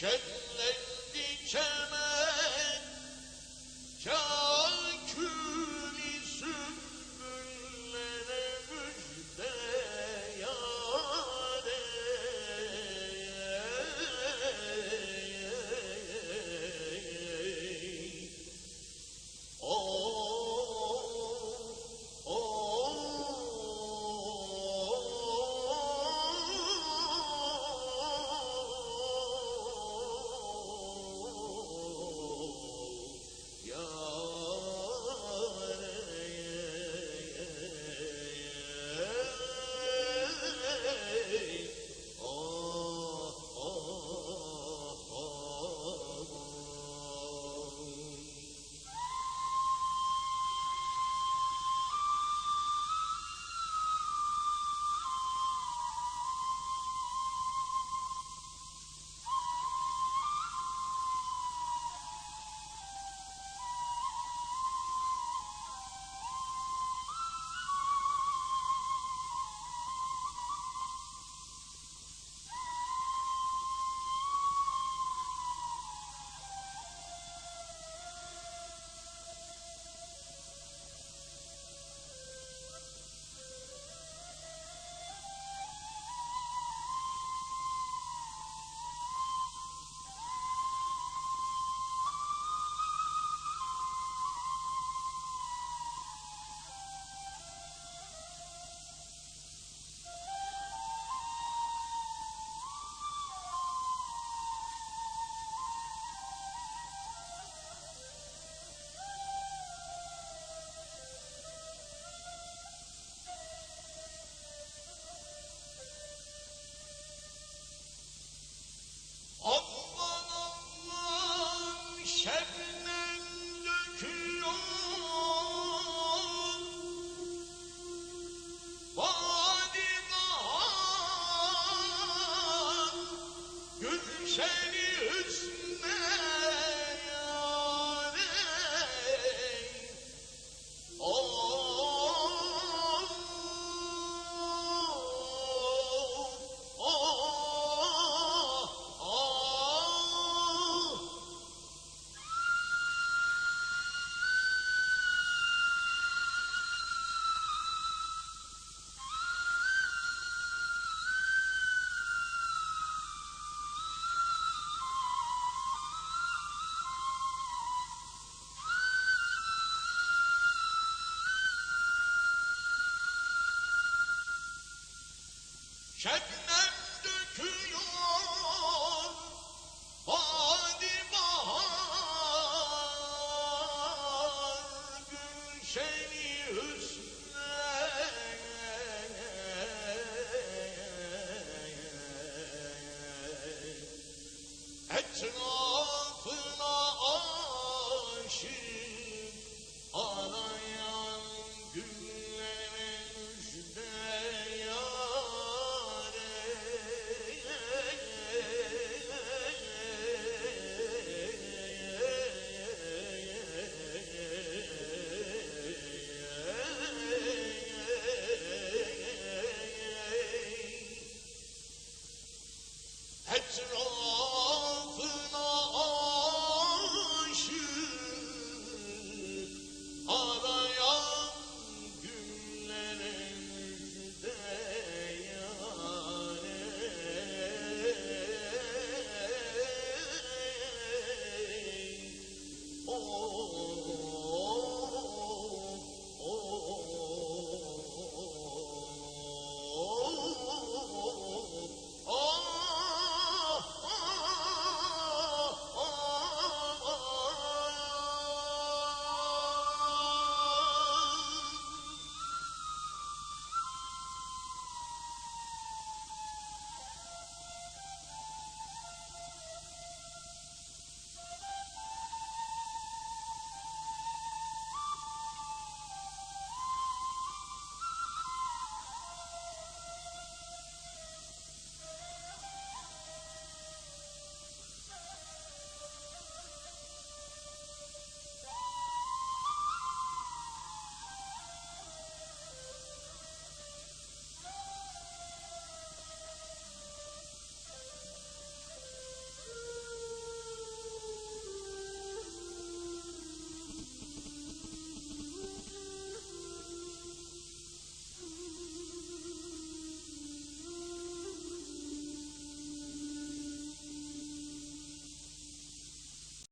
Şenlendi çemen Kâkülü Gülşeni hüsne Şebnem döküyor Hadi bahar Gülşeni hüsne Etrafına aşık Ana